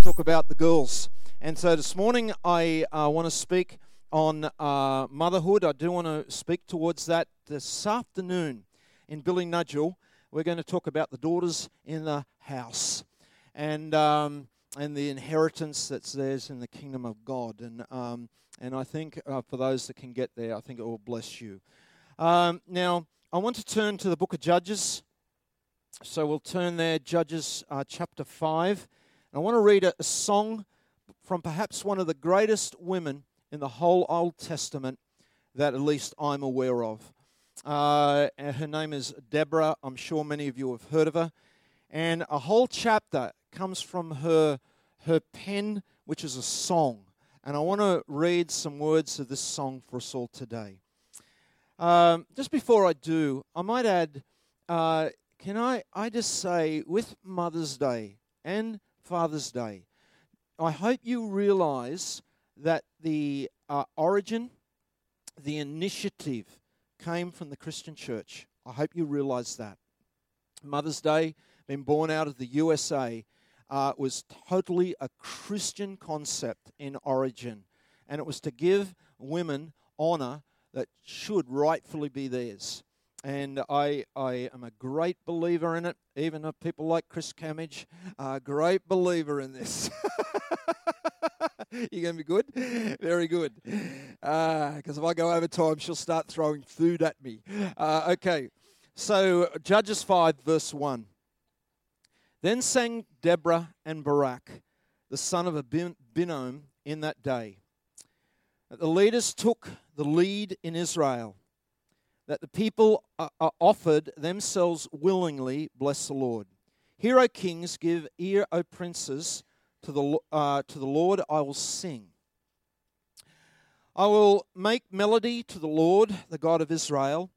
talk about the girls. And so this morning I uh, want to speak on uh, motherhood. I do want to speak towards that this afternoon in Billinudgel. We're going to talk about the daughters in the house and um, and the inheritance that's theirs in the kingdom of God. And um, and I think uh, for those that can get there, I think it will bless you. Um, now I want to turn to the book of Judges. So we'll turn there, Judges uh, chapter five. I want to read a, a song from perhaps one of the greatest women in the whole Old Testament that at least I'm aware of. Uh, her name is Deborah. I'm sure many of you have heard of her. And a whole chapter comes from her, her pen, which is a song. And I want to read some words of this song for us all today. Um, just before I do, I might add, uh, can I, I just say, with Mother's Day and Father's Day. I hope you realize that the uh, origin, the initiative came from the Christian church. I hope you realize that. Mother's Day, being born out of the USA, uh, was totally a Christian concept in origin. And it was to give women honor that should rightfully be theirs and I, I am a great believer in it. Even of people like Chris Camage, a great believer in this. You're going to be good? Very good. Because uh, if I go over time, she'll start throwing food at me. Uh, okay, so Judges 5, verse 1. Then sang Deborah and Barak, the son of Abinoam, in that day. The leaders took the lead in Israel that the people are offered themselves willingly, bless the Lord. Hear, O kings, give ear, O princes, to the, uh, to the Lord I will sing. I will make melody to the Lord, the God of Israel.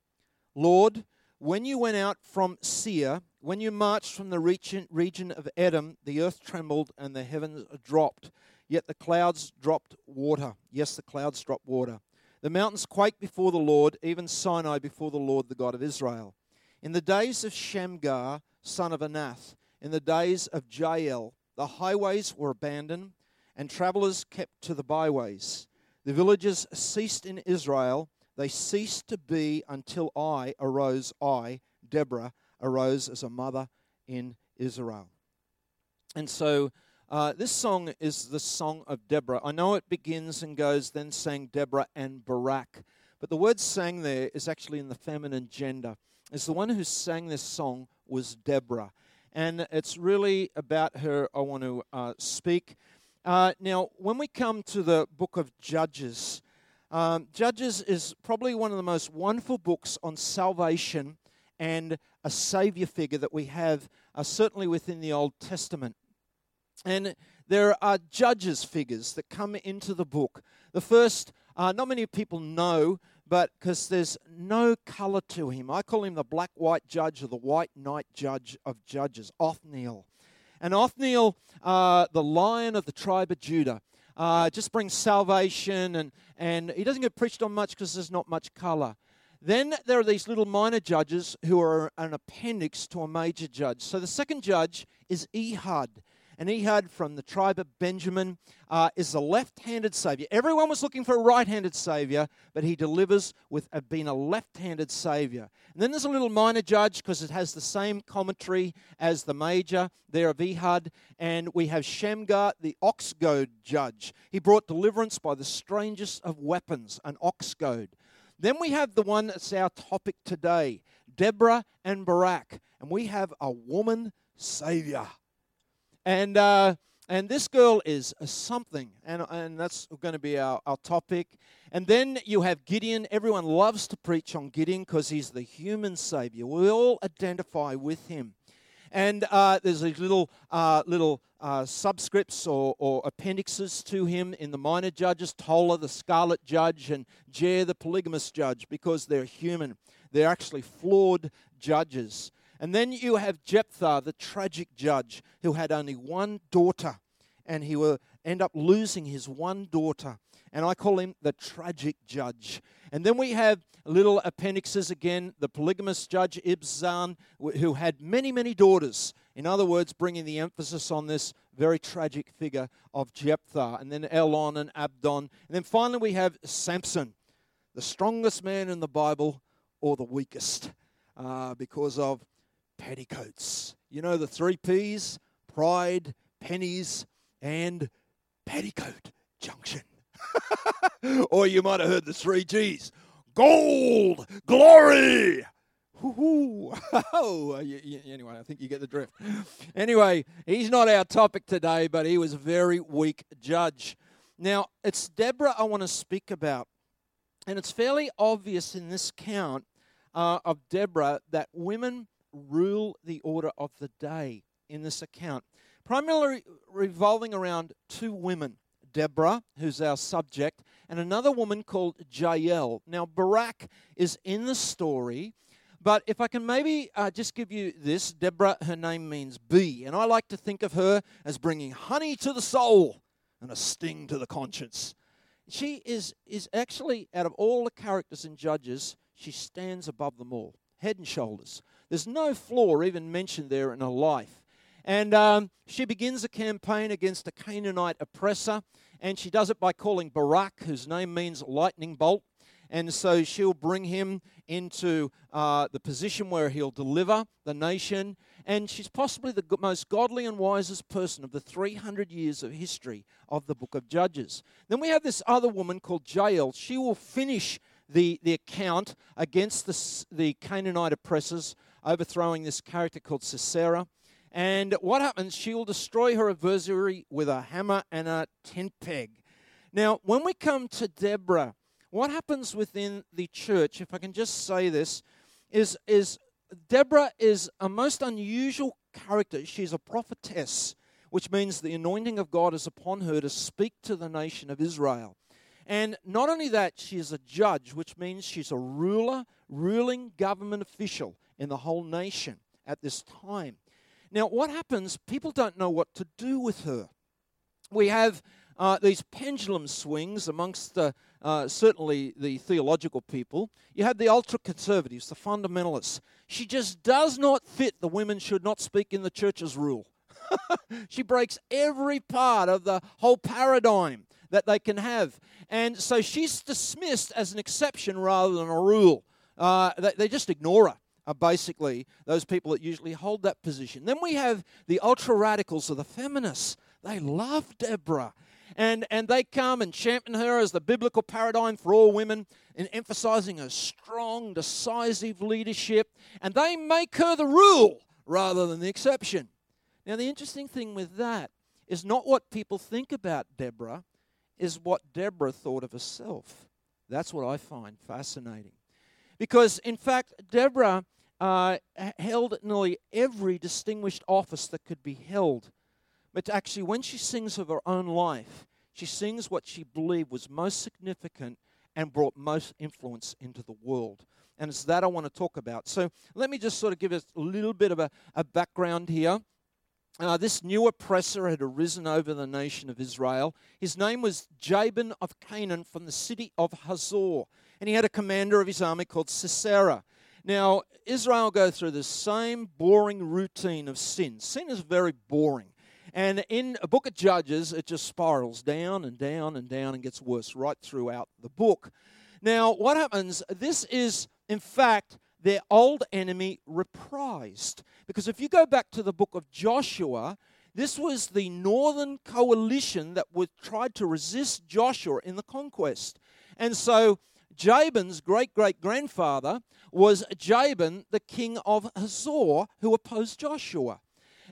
Lord, when you went out from Seir, when you marched from the region, region of Edom, the earth trembled and the heavens dropped, yet the clouds dropped water. Yes, the clouds dropped water. The mountains quake before the Lord, even Sinai before the Lord, the God of Israel. In the days of Shamgar, son of Anath, in the days of Jael, the highways were abandoned, and travelers kept to the byways. The villages ceased in Israel. They ceased to be until I arose, I, Deborah, arose as a mother in Israel. And so uh, this song is the song of Deborah. I know it begins and goes, then sang Deborah and Barak. But the word sang there is actually in the feminine gender. It's the one who sang this song was Deborah. And it's really about her I want to uh, speak. Uh, now, when we come to the book of Judges, um, Judges is probably one of the most wonderful books on salvation and a savior figure that we have, uh, certainly within the Old Testament. And there are judges figures that come into the book. The first, uh, not many people know, but because there's no color to him. I call him the black white judge or the white knight judge of judges, Othniel. And Othniel, uh, the lion of the tribe of Judah, uh, just brings salvation, and, and he doesn't get preached on much because there's not much color. Then there are these little minor judges who are an appendix to a major judge. So the second judge is Ehud. And Ehud from the tribe of Benjamin uh, is a left handed Savior. Everyone was looking for a right handed Savior, but he delivers with being a left handed Savior. And then there's a little minor judge because it has the same commentary as the major there of Ehud. And we have Shamgar, the ox goad judge. He brought deliverance by the strangest of weapons, an ox goad. Then we have the one that's our topic today Deborah and Barak. And we have a woman Savior. And, uh, and this girl is something, and, and that's going to be our, our topic. And then you have Gideon. Everyone loves to preach on Gideon because he's the human savior. We all identify with him. And uh, there's these little, uh, little uh, subscripts or, or, appendixes to him in the minor judges Tola, the scarlet judge, and Jair, the polygamous judge, because they're human. They're actually flawed judges. And then you have Jephthah, the tragic judge, who had only one daughter, and he will end up losing his one daughter. And I call him the tragic judge. And then we have little appendixes again the polygamous judge Ibzan, who had many, many daughters. In other words, bringing the emphasis on this very tragic figure of Jephthah, and then Elon and Abdon. And then finally, we have Samson, the strongest man in the Bible or the weakest, uh, because of petticoats. You know the three P's pride, pennies, and petticoat junction. or you might have heard the three G's gold, glory. Oh, anyway, I think you get the drift. Anyway, he's not our topic today, but he was a very weak judge. Now, it's Deborah I want to speak about. And it's fairly obvious in this count uh, of Deborah that women rule the order of the day in this account, primarily revolving around two women Deborah, who's our subject, and another woman called Jael. Now, Barak is in the story, but if I can maybe uh, just give you this Deborah, her name means bee, and I like to think of her as bringing honey to the soul and a sting to the conscience. She is, is actually, out of all the characters in Judges, she stands above them all, head and shoulders. There's no flaw even mentioned there in her life. And um, she begins a campaign against a Canaanite oppressor, and she does it by calling Barak, whose name means lightning bolt. And so she'll bring him into uh, the position where he'll deliver the nation. And she's possibly the most godly and wisest person of the 300 years of history of the book of Judges. Then we have this other woman called Jael. She will finish the, the account against the, the Canaanite oppressors, overthrowing this character called Sisera. And what happens? She will destroy her adversary with a hammer and a tent peg. Now, when we come to Deborah, what happens within the church, if I can just say this, is, is Deborah is a most unusual character. She's a prophetess, which means the anointing of God is upon her to speak to the nation of Israel. And not only that, she is a judge, which means she's a ruler, ruling government official in the whole nation at this time. Now, what happens? People don't know what to do with her. We have uh, these pendulum swings amongst the, uh, certainly the theological people. You have the ultra conservatives, the fundamentalists. She just does not fit the women should not speak in the church's rule. she breaks every part of the whole paradigm that they can have. And so she's dismissed as an exception rather than a rule. Uh, they, they, just ignore her, uh, basically, those people that usually hold that position. Then we have the ultra radicals or the feminists. They love Deborah. And, and they come and champion her as the biblical paradigm for all women and emphasizing her strong, decisive leadership. And they make her the rule rather than the exception. Now, the interesting thing with that is not what people think about Deborah, is what Deborah thought of herself. That's what I find fascinating. Because, in fact, Deborah uh, held nearly every distinguished office that could be held. But actually, when she sings of her own life, she sings what she believed was most significant and brought most influence into the world. And it's that I want to talk about. So let me just sort of give us a little bit of a, a background here. Uh, this new oppressor had arisen over the nation of Israel. His name was Jabin of Canaan from the city of Hazor. And he had a commander of his army called Sisera. Now, Israel go through the same boring routine of sin. Sin is very boring. And in a book of Judges, it just spirals down and down and down and gets worse right throughout the book. Now, what happens? This is, in fact, their old enemy reprised. Because if you go back to the book of Joshua, this was the northern coalition that would tried to resist Joshua in the conquest. And so Jabin's great great grandfather was Jabin, the king of Hazor, who opposed Joshua.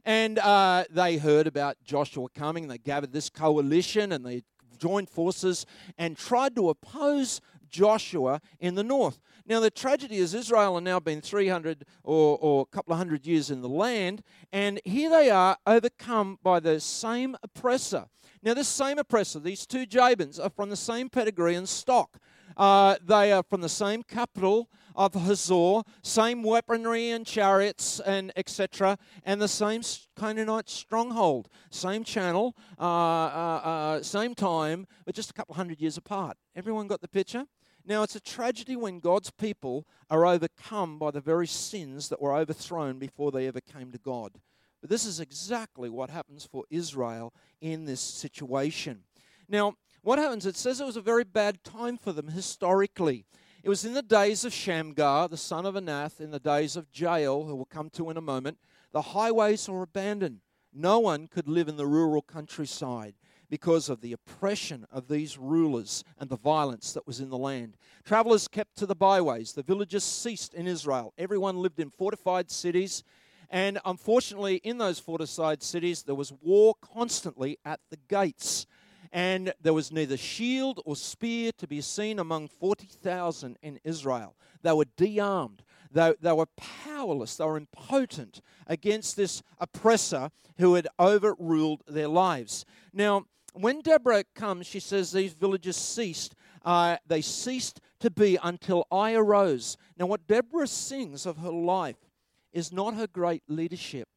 And uh, they heard about Joshua coming. They gathered this coalition and they joined forces and tried to oppose Joshua in the north. Now, the tragedy is Israel have now been 300 or, or a couple of hundred years in the land, and here they are overcome by the same oppressor. Now, this same oppressor, these two Jabins, are from the same pedigree and stock. Uh, they are from the same capital of Hazor, same weaponry and chariots and etc., and the same Canaanite stronghold, same channel, uh, uh, uh, same time, but just a couple hundred years apart. Everyone got the picture? Now, it's a tragedy when God's people are overcome by the very sins that were overthrown before they ever came to God. But this is exactly what happens for Israel in this situation. Now, what happens? It says it was a very bad time for them historically. It was in the days of Shamgar, the son of Anath, in the days of Jael, who we'll come to in a moment. The highways were abandoned. No one could live in the rural countryside because of the oppression of these rulers and the violence that was in the land. Travelers kept to the byways. The villages ceased in Israel. Everyone lived in fortified cities. And unfortunately, in those fortified cities, there was war constantly at the gates. And there was neither shield or spear to be seen among 40,000 in Israel. They were de armed. They, they were powerless. They were impotent against this oppressor who had overruled their lives. Now, when Deborah comes, she says these villages ceased. Uh, they ceased to be until I arose. Now, what Deborah sings of her life is not her great leadership,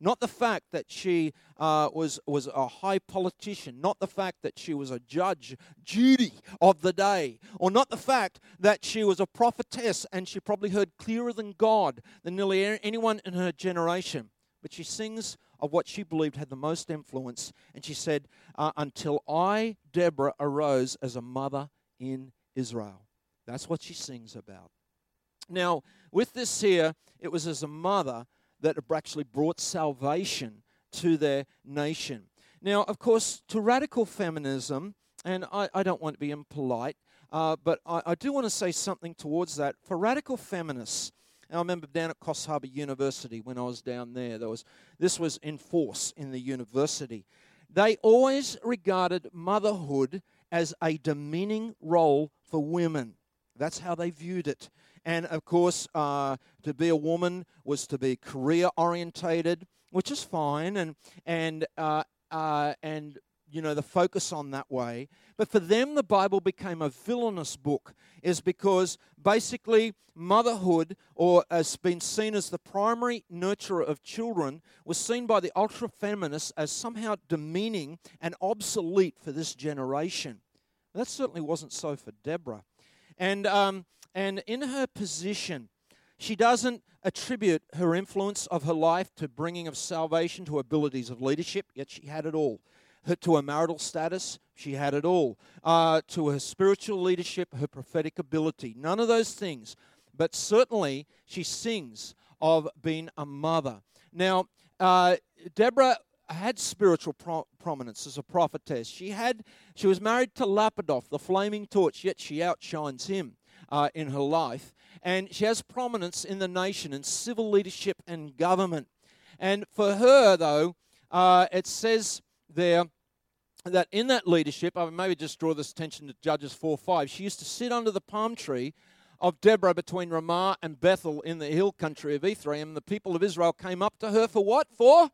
not the fact that she uh, was, was a high politician, not the fact that she was a judge, Judy of the day, or not the fact that she was a prophetess and she probably heard clearer than God than nearly anyone in her generation. But she sings of what she believed had the most influence. And she said, uh, Until I, Deborah, arose as a mother in Israel. That's what she sings about. Now, with this here, it was as a mother that actually brought salvation to their nation. Now, of course, to radical feminism, and I, I don't want to be impolite, uh, but I, I do want to say something towards that. For radical feminists, I remember down at Coffs Harbour University when I was down there, there was this was in force in the university. They always regarded motherhood as a demeaning role for women. That's how they viewed it. And of course, uh, to be a woman was to be career orientated, which is fine, and and uh, uh, and you know, the focus on that way. But for them, the Bible became a villainous book, is because basically motherhood, or has been seen as the primary nurturer of children, was seen by the ultra feminists as somehow demeaning and obsolete for this generation. That certainly wasn't so for Deborah. And, um, and in her position, she doesn't attribute her influence of her life to bringing of salvation to abilities of leadership, yet she had it all to her marital status, she had it all. Uh, to her spiritual leadership, her prophetic ability, none of those things. But certainly, she sings of being a mother. Now, uh, Deborah had spiritual pro- prominence as a prophetess. She had, she was married to Lapidoth, the flaming torch, yet she outshines him uh, in her life. And she has prominence in the nation in civil leadership and government. And for her, though, uh, it says there that in that leadership, I maybe just draw this attention to Judges 4 5. She used to sit under the palm tree of Deborah between Ramah and Bethel in the hill country of Ephraim. The people of Israel came up to her for what? For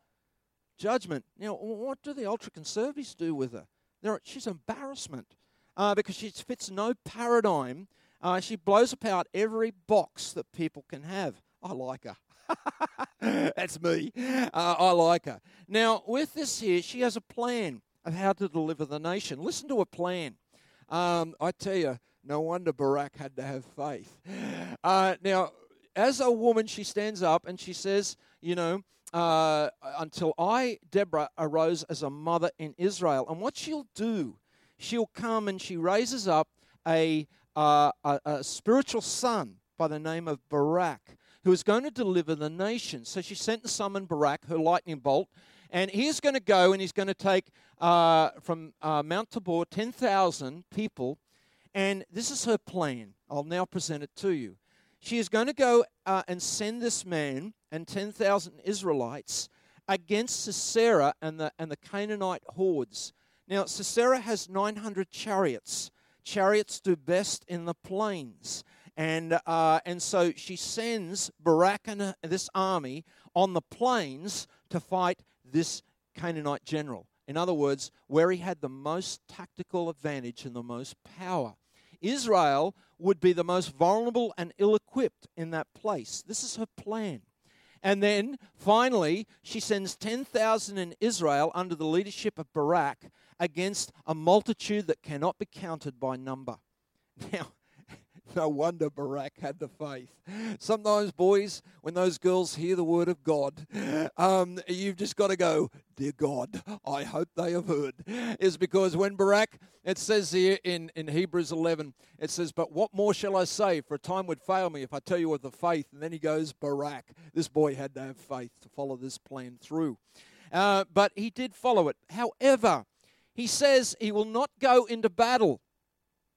judgment. Now, what do the ultra conservatives do with her? They're, she's embarrassment uh, because she fits no paradigm. Uh, she blows apart every box that people can have. I like her. That's me. Uh, I like her. Now, with this here, she has a plan of how to deliver the nation. Listen to a plan. Um, I tell you, no wonder Barak had to have faith. Uh, now, as a woman, she stands up and she says, You know, uh, until I, Deborah, arose as a mother in Israel. And what she'll do, she'll come and she raises up a, uh, a, a spiritual son by the name of Barak, who is going to deliver the nation. So she sent and summoned Barak, her lightning bolt, and he's going to go and he's going to take uh, from uh, Mount Tabor 10,000 people. And this is her plan. I'll now present it to you. She is going to go uh, and send this man and 10,000 Israelites against Sisera and the, and the Canaanite hordes. Now, Sisera has 900 chariots. Chariots do best in the plains. And, uh, and so she sends Barak and this army on the plains to fight this Canaanite general. In other words, where he had the most tactical advantage and the most power. Israel would be the most vulnerable and ill equipped in that place. This is her plan. And then finally, she sends 10,000 in Israel under the leadership of Barak against a multitude that cannot be counted by number. Now, No wonder Barak had the faith. Sometimes, boys, when those girls hear the word of God, um, you've just got to go, Dear God, I hope they have heard. Is because when Barak, it says here in, in Hebrews 11, it says, But what more shall I say? For a time would fail me if I tell you of the faith. And then he goes, Barak. This boy had to have faith to follow this plan through. Uh, but he did follow it. However, he says he will not go into battle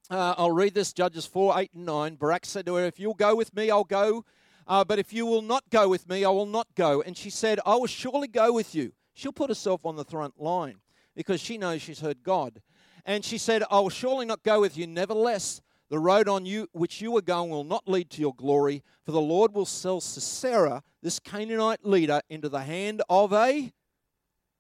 uh, I'll read this Judges 4 8 and 9. Barak said to her, If you'll go with me, I'll go. Uh, but if you will not go with me, I will not go. And she said, I will surely go with you. She'll put herself on the front line because she knows she's heard God. And she said, I will surely not go with you. Nevertheless, the road on you which you are going will not lead to your glory, for the Lord will sell Sisera, this Canaanite leader, into the hand of a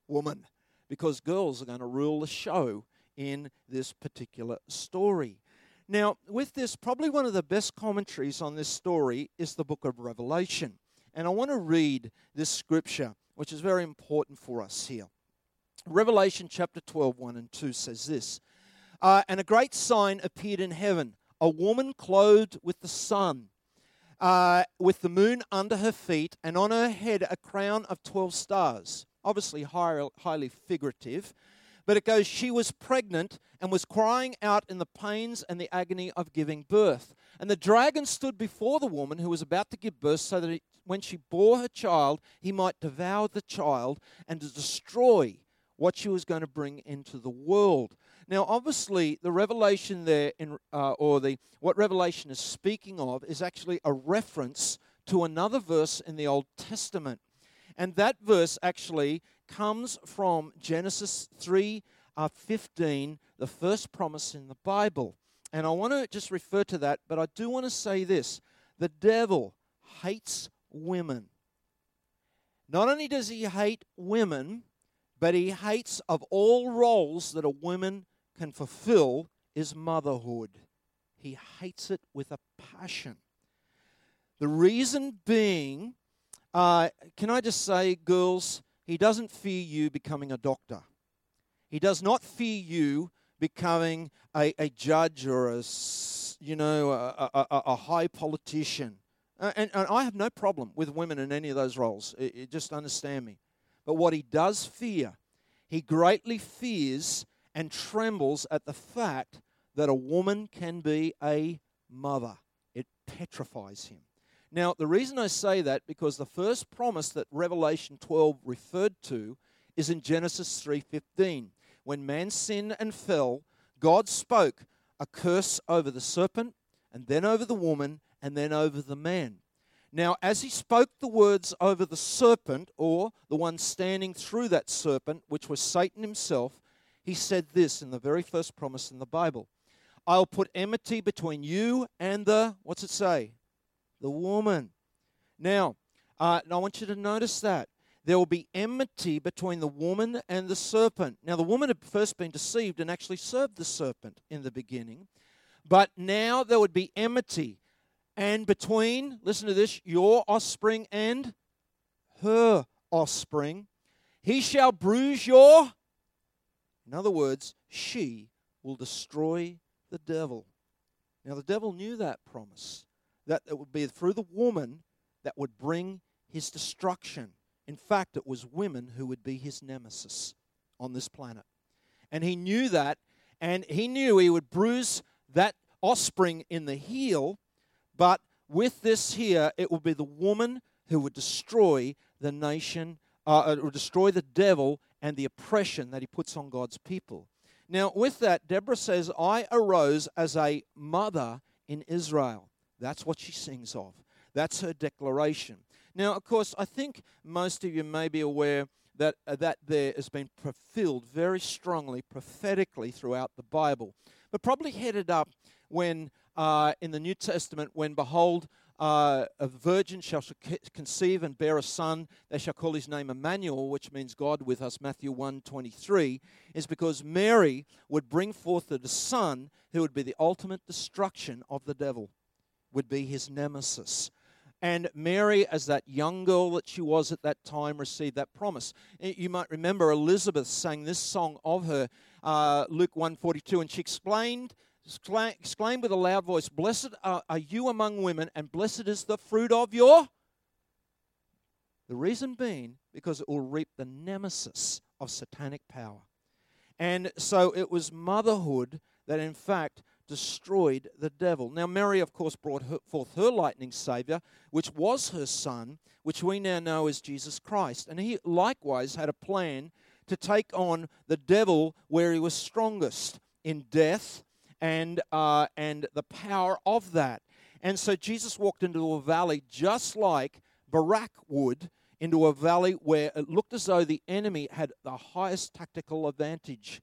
woman, because girls are going to rule the show in this particular story. Now, with this, probably one of the best commentaries on this story is the book of Revelation. And I want to read this scripture, which is very important for us here. Revelation chapter 12, 1 and 2 says this uh, And a great sign appeared in heaven a woman clothed with the sun, uh, with the moon under her feet, and on her head a crown of 12 stars. Obviously, high, highly figurative. But it goes, she was pregnant and was crying out in the pains and the agony of giving birth. And the dragon stood before the woman who was about to give birth, so that it, when she bore her child, he might devour the child and to destroy what she was going to bring into the world. Now, obviously, the revelation there, in, uh, or the what Revelation is speaking of, is actually a reference to another verse in the Old Testament. And that verse actually comes from Genesis 3 uh, 15, the first promise in the Bible. And I want to just refer to that, but I do want to say this the devil hates women. Not only does he hate women, but he hates of all roles that a woman can fulfill is motherhood. He hates it with a passion. The reason being, uh, can I just say, girls, he doesn't fear you becoming a doctor. He does not fear you becoming a, a judge or a, you know, a, a, a high politician. Uh, and, and, I have no problem with women in any of those roles. It, it just understand me. But what he does fear, he greatly fears and trembles at the fact that a woman can be a mother. It petrifies him. Now, the reason I say that because the first promise that Revelation 12 referred to is in Genesis 3:15. When man sinned and fell, God spoke a curse over the serpent and then over the woman and then over the man. Now, as he spoke the words over the serpent, or the one standing through that serpent, which was Satan himself, he said this in the very first promise in the Bible I'll put enmity between you and the, what's it say? The woman. Now, uh, I want you to notice that. There will be enmity between the woman and the serpent. Now, the woman had first been deceived and actually served the serpent in the beginning. But now there would be enmity. And between, listen to this, your offspring and her offspring. He shall bruise your. In other words, she will destroy the devil. Now, the devil knew that promise that it would be through the woman that would bring his destruction. In fact, it was women who would be his nemesis on this planet. And he knew that, and he knew he would bruise that offspring in the heel, but with this here, it would be the woman who would destroy the nation, uh, or destroy the devil and the oppression that he puts on God's people. Now, with that, Deborah says, I arose as a mother in Israel. That's what she sings of. That's her declaration. Now, of course, I think most of you may be aware that uh, that there has been fulfilled very strongly prophetically throughout the Bible, but probably headed up when uh, in the New Testament, when behold, uh, a virgin shall conceive and bear a son. They shall call his name Emmanuel, which means God with us. Matthew 1 23 is because Mary would bring forth a son who would be the ultimate destruction of the devil would be his nemesis. And Mary, as that young girl that she was at that time, received that promise. You might remember Elizabeth sang this song of her, uh, Luke 142, and she explained exclaimed with a loud voice, Blessed are, are you among women, and blessed is the fruit of your. The reason being because it will reap the nemesis of satanic power. And so it was motherhood that, in fact, destroyed the devil. Now, Mary, of course, brought her, forth her lightning Savior, which was her son, which we now know as Jesus Christ. And he likewise had a plan to take on the devil where he was strongest in death and, uh, and the power of that. And so Jesus walked into a valley just like Barak would into a valley where it looked as though the enemy had the highest tactical advantage.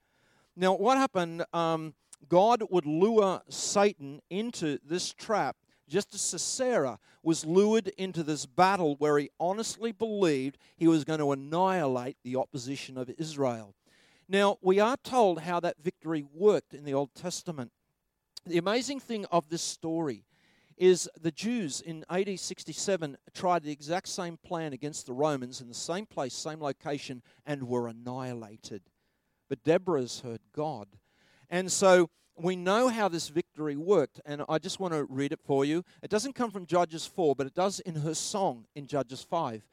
Now, what happened? Um, God would lure Satan into this trap just as Sisera was lured into this battle where he honestly believed he was going to annihilate the opposition of Israel. Now, we are told how that victory worked in the Old Testament. The amazing thing of this story is the Jews in AD 67 tried the exact same plan against the Romans in the same place, same location, and were annihilated. But Deborah's heard God. And so we know how this victory worked, and I just want to read it for you. It doesn't come from Judges 4, but it does in her song in Judges 5.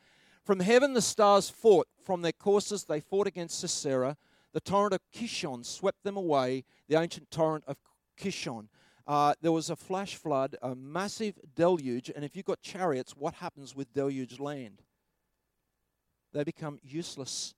From heaven the stars fought, from their courses they fought against Sisera. The torrent of Kishon swept them away, the ancient torrent of Kishon. Uh, there was a flash flood, a massive deluge, and if you've got chariots, what happens with deluge land? They become useless.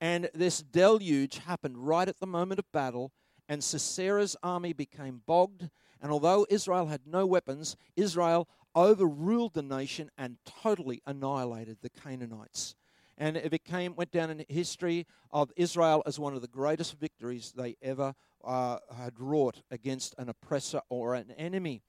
And this deluge happened right at the moment of battle, and Sisera's army became bogged. And although Israel had no weapons, Israel overruled the nation and totally annihilated the Canaanites. And it became, went down in history of Israel as one of the greatest victories they ever uh, had wrought against an oppressor or an enemy.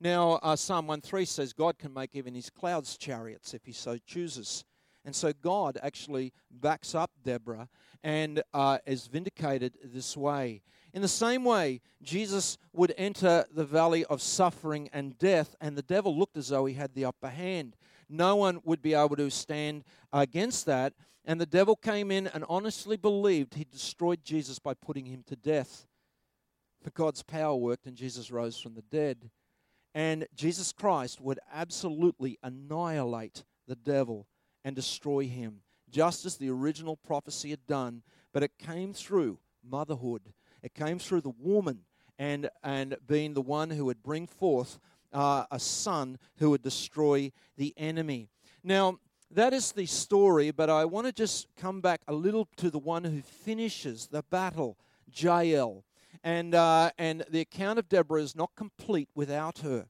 Now, uh, Psalm 1:3 says God can make even his clouds chariots if he so chooses. And so God actually backs up Deborah and uh, is vindicated this way. In the same way, Jesus would enter the valley of suffering and death, and the devil looked as though he had the upper hand. No one would be able to stand against that. And the devil came in and honestly believed he destroyed Jesus by putting him to death. But God's power worked, and Jesus rose from the dead. And Jesus Christ would absolutely annihilate the devil and destroy him, just as the original prophecy had done. But it came through motherhood, it came through the woman and, and being the one who would bring forth uh, a son who would destroy the enemy. Now, that is the story, but I want to just come back a little to the one who finishes the battle, Jael and, uh, and the account of Deborah is not complete without her.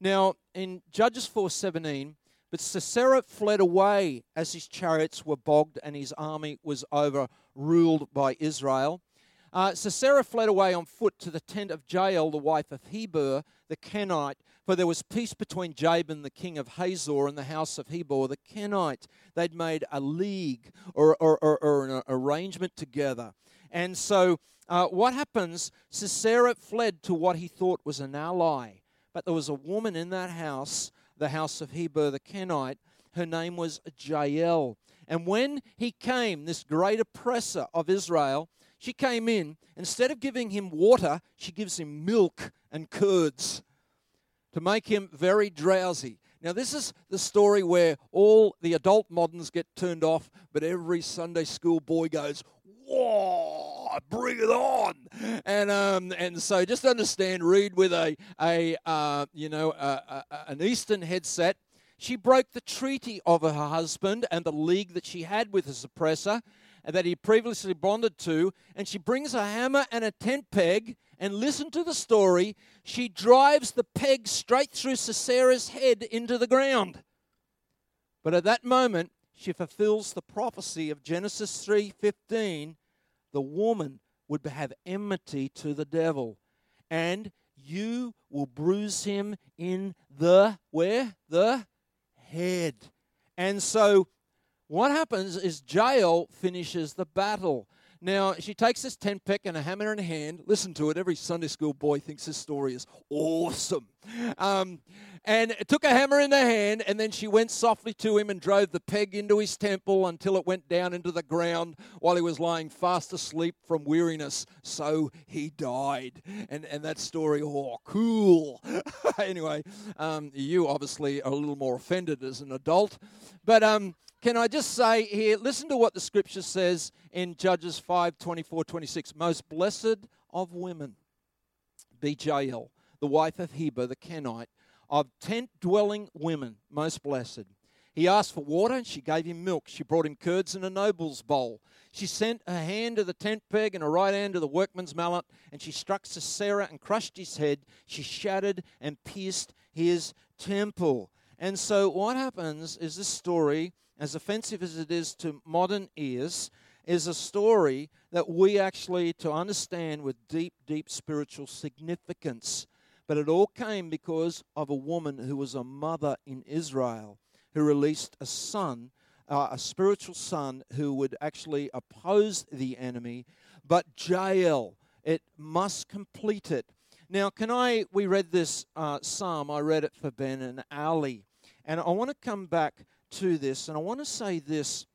Now, in Judges 4:17, but Sisera fled away as his chariots were bogged and his army was overruled by Israel. Uh, Sisera fled away on foot to the tent of Jael, the wife of Heber the Kenite, for there was peace between Jabin, the king of Hazor, and the house of Heber the Kenite. They'd made a league or, or, or, or an arrangement together. And so uh, what happens? Sisera fled to what he thought was an ally, but there was a woman in that house, the house of Heber the Kenite. Her name was Jael. And when he came, this great oppressor of Israel, she came in. Instead of giving him water, she gives him milk and curds to make him very drowsy. Now, this is the story where all the adult moderns get turned off, but every Sunday school boy goes, whoa, bring it on. And um, and so just understand, read with a a uh, you know a, a, an Eastern headset. She broke the treaty of her husband and the league that she had with his oppressor that he previously bonded to, and she brings a hammer and a tent peg. And listen to the story. She drives the peg straight through Sisera's head into the ground. But at that moment, she fulfills the prophecy of Genesis 3:15 the woman would have enmity to the devil and you will bruise him in the where the head and so what happens is Jael finishes the battle now she takes this tent peg and a hammer in hand listen to it every sunday school boy thinks this story is awesome um, and took a hammer in the hand, and then she went softly to him and drove the peg into his temple until it went down into the ground while he was lying fast asleep from weariness. So he died. And, and that story, oh, cool. anyway, um, you obviously are a little more offended as an adult. But um, can I just say here, listen to what the scripture says in Judges 5 24, 26. Most blessed of women be Jael, the wife of Heber the Kenite of tent dwelling women, most blessed. He asked for water, and she gave him milk. She brought him curds in a noble's bowl. She sent her hand to the tent peg and her right hand to the workman's mallet, and she struck Sisera and crushed his head. She shattered and pierced his temple. And so, what happens is this story, as offensive as it is to modern ears, is a story that we actually to understand with deep, deep spiritual significance. But it all came because of a woman who was a mother in Israel who released a son, uh, a spiritual son who would actually oppose the enemy. But Jael, it must complete it. Now, can I? We read this uh, psalm. I read it for Ben and Ali, and I want to come back to this, and I want to say this.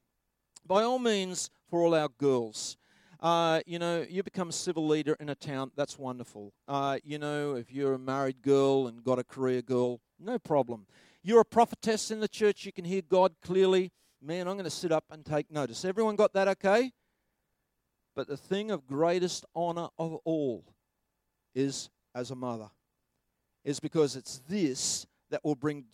By all means, for all our girls, uh, you know, you become a civil leader in a town, that's wonderful. Uh, you know, if you're a married girl and got a career girl, no problem. You're a prophetess in the church, you can hear God clearly. Man, I'm going to sit up and take notice. Everyone got that okay? But the thing of greatest honor of all is as a mother, is because it's this that will bring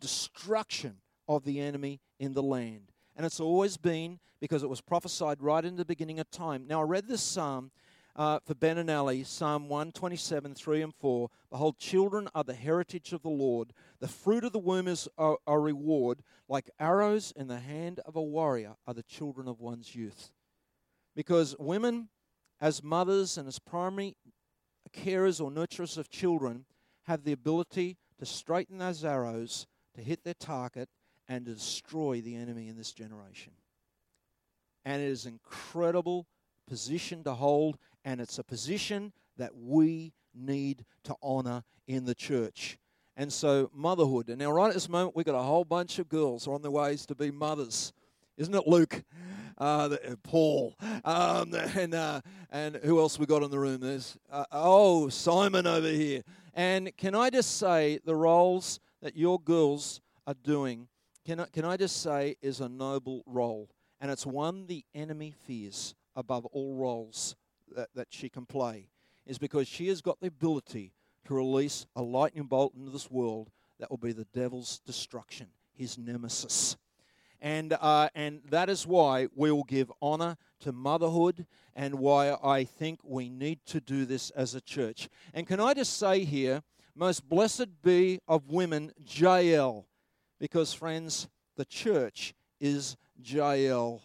destruction of the enemy in the land. And it's always been because it was prophesied right in the beginning of time. Now, I read this psalm uh, for Ben and Ali, Psalm 127, 3 and 4. Behold, children are the heritage of the Lord. The fruit of the womb is a, a reward. Like arrows in the hand of a warrior are the children of one's youth. Because women, as mothers and as primary carers or nurturers of children, have the ability to straighten those arrows, to hit their target, and to destroy the enemy in this generation. And it is an incredible position to hold, and it's a position that we need to honor in the church. And so, motherhood. And now, right at this moment, we've got a whole bunch of girls on their ways to be mothers. Isn't it Luke? Uh, the, uh, Paul. Um, and, uh, and who else we got in the room? There's, uh, oh, Simon over here. And can I just say the roles that your girls are doing can I, can I just say, is a noble role. And it's one the enemy fears above all roles that, that she can play, is because she has got the ability to release a lightning bolt into this world that will be the devil's destruction, his nemesis. And, uh, and that is why we will give honor to motherhood and why I think we need to do this as a church. And can I just say here, most blessed be of women, Jael. Because, friends, the church is Jael.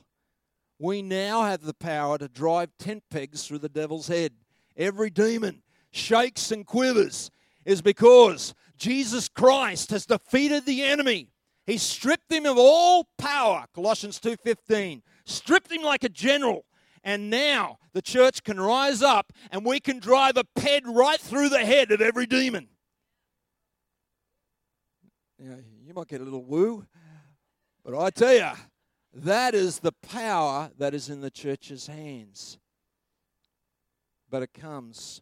We now have the power to drive tent pegs through the devil's head. Every demon shakes and quivers is because Jesus Christ has defeated the enemy. He stripped him of all power, Colossians 2:15. Stripped him like a general. And now the church can rise up and we can drive a ped right through the head of every demon. Yeah, you might get a little woo. But I tell you, that is the power that is in the church's hands. But it comes,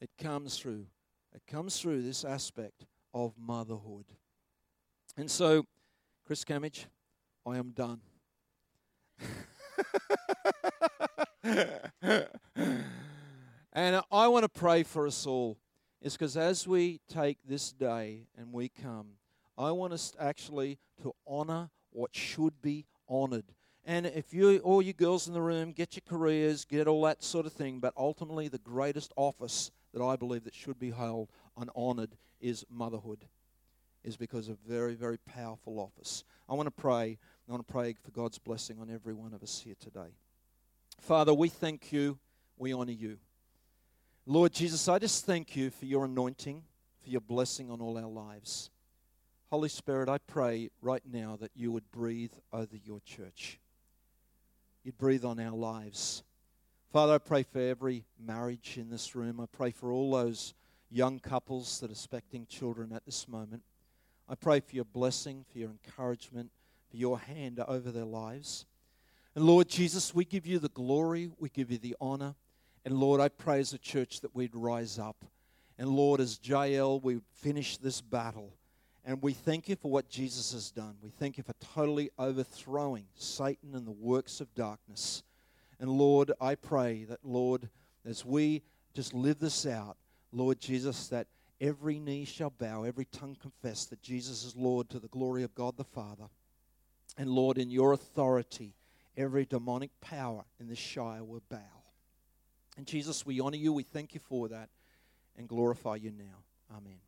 it comes through, it comes through this aspect of motherhood. And so, Chris Camage, I am done. and I want to pray for us all. Is because as we take this day and we come, I want us actually to honor what should be honored. And if you, all you girls in the room, get your careers, get all that sort of thing, but ultimately the greatest office that I believe that should be held and honored is motherhood, is because of very, very powerful office. I want to pray. I want to pray for God's blessing on every one of us here today. Father, we thank you. We honor you. Lord Jesus, I just thank you for your anointing, for your blessing on all our lives. Holy Spirit, I pray right now that you would breathe over your church. You'd breathe on our lives. Father, I pray for every marriage in this room. I pray for all those young couples that are expecting children at this moment. I pray for your blessing, for your encouragement, for your hand over their lives. And Lord Jesus, we give you the glory, we give you the honor. And Lord, I pray as a church that we'd rise up. And Lord, as Jael, we finish this battle. And we thank you for what Jesus has done. We thank you for totally overthrowing Satan and the works of darkness. And Lord, I pray that, Lord, as we just live this out, Lord Jesus, that every knee shall bow, every tongue confess that Jesus is Lord to the glory of God the Father. And Lord, in your authority, every demonic power in this Shire will bow. And Jesus, we honor you. We thank you for that and glorify you now. Amen.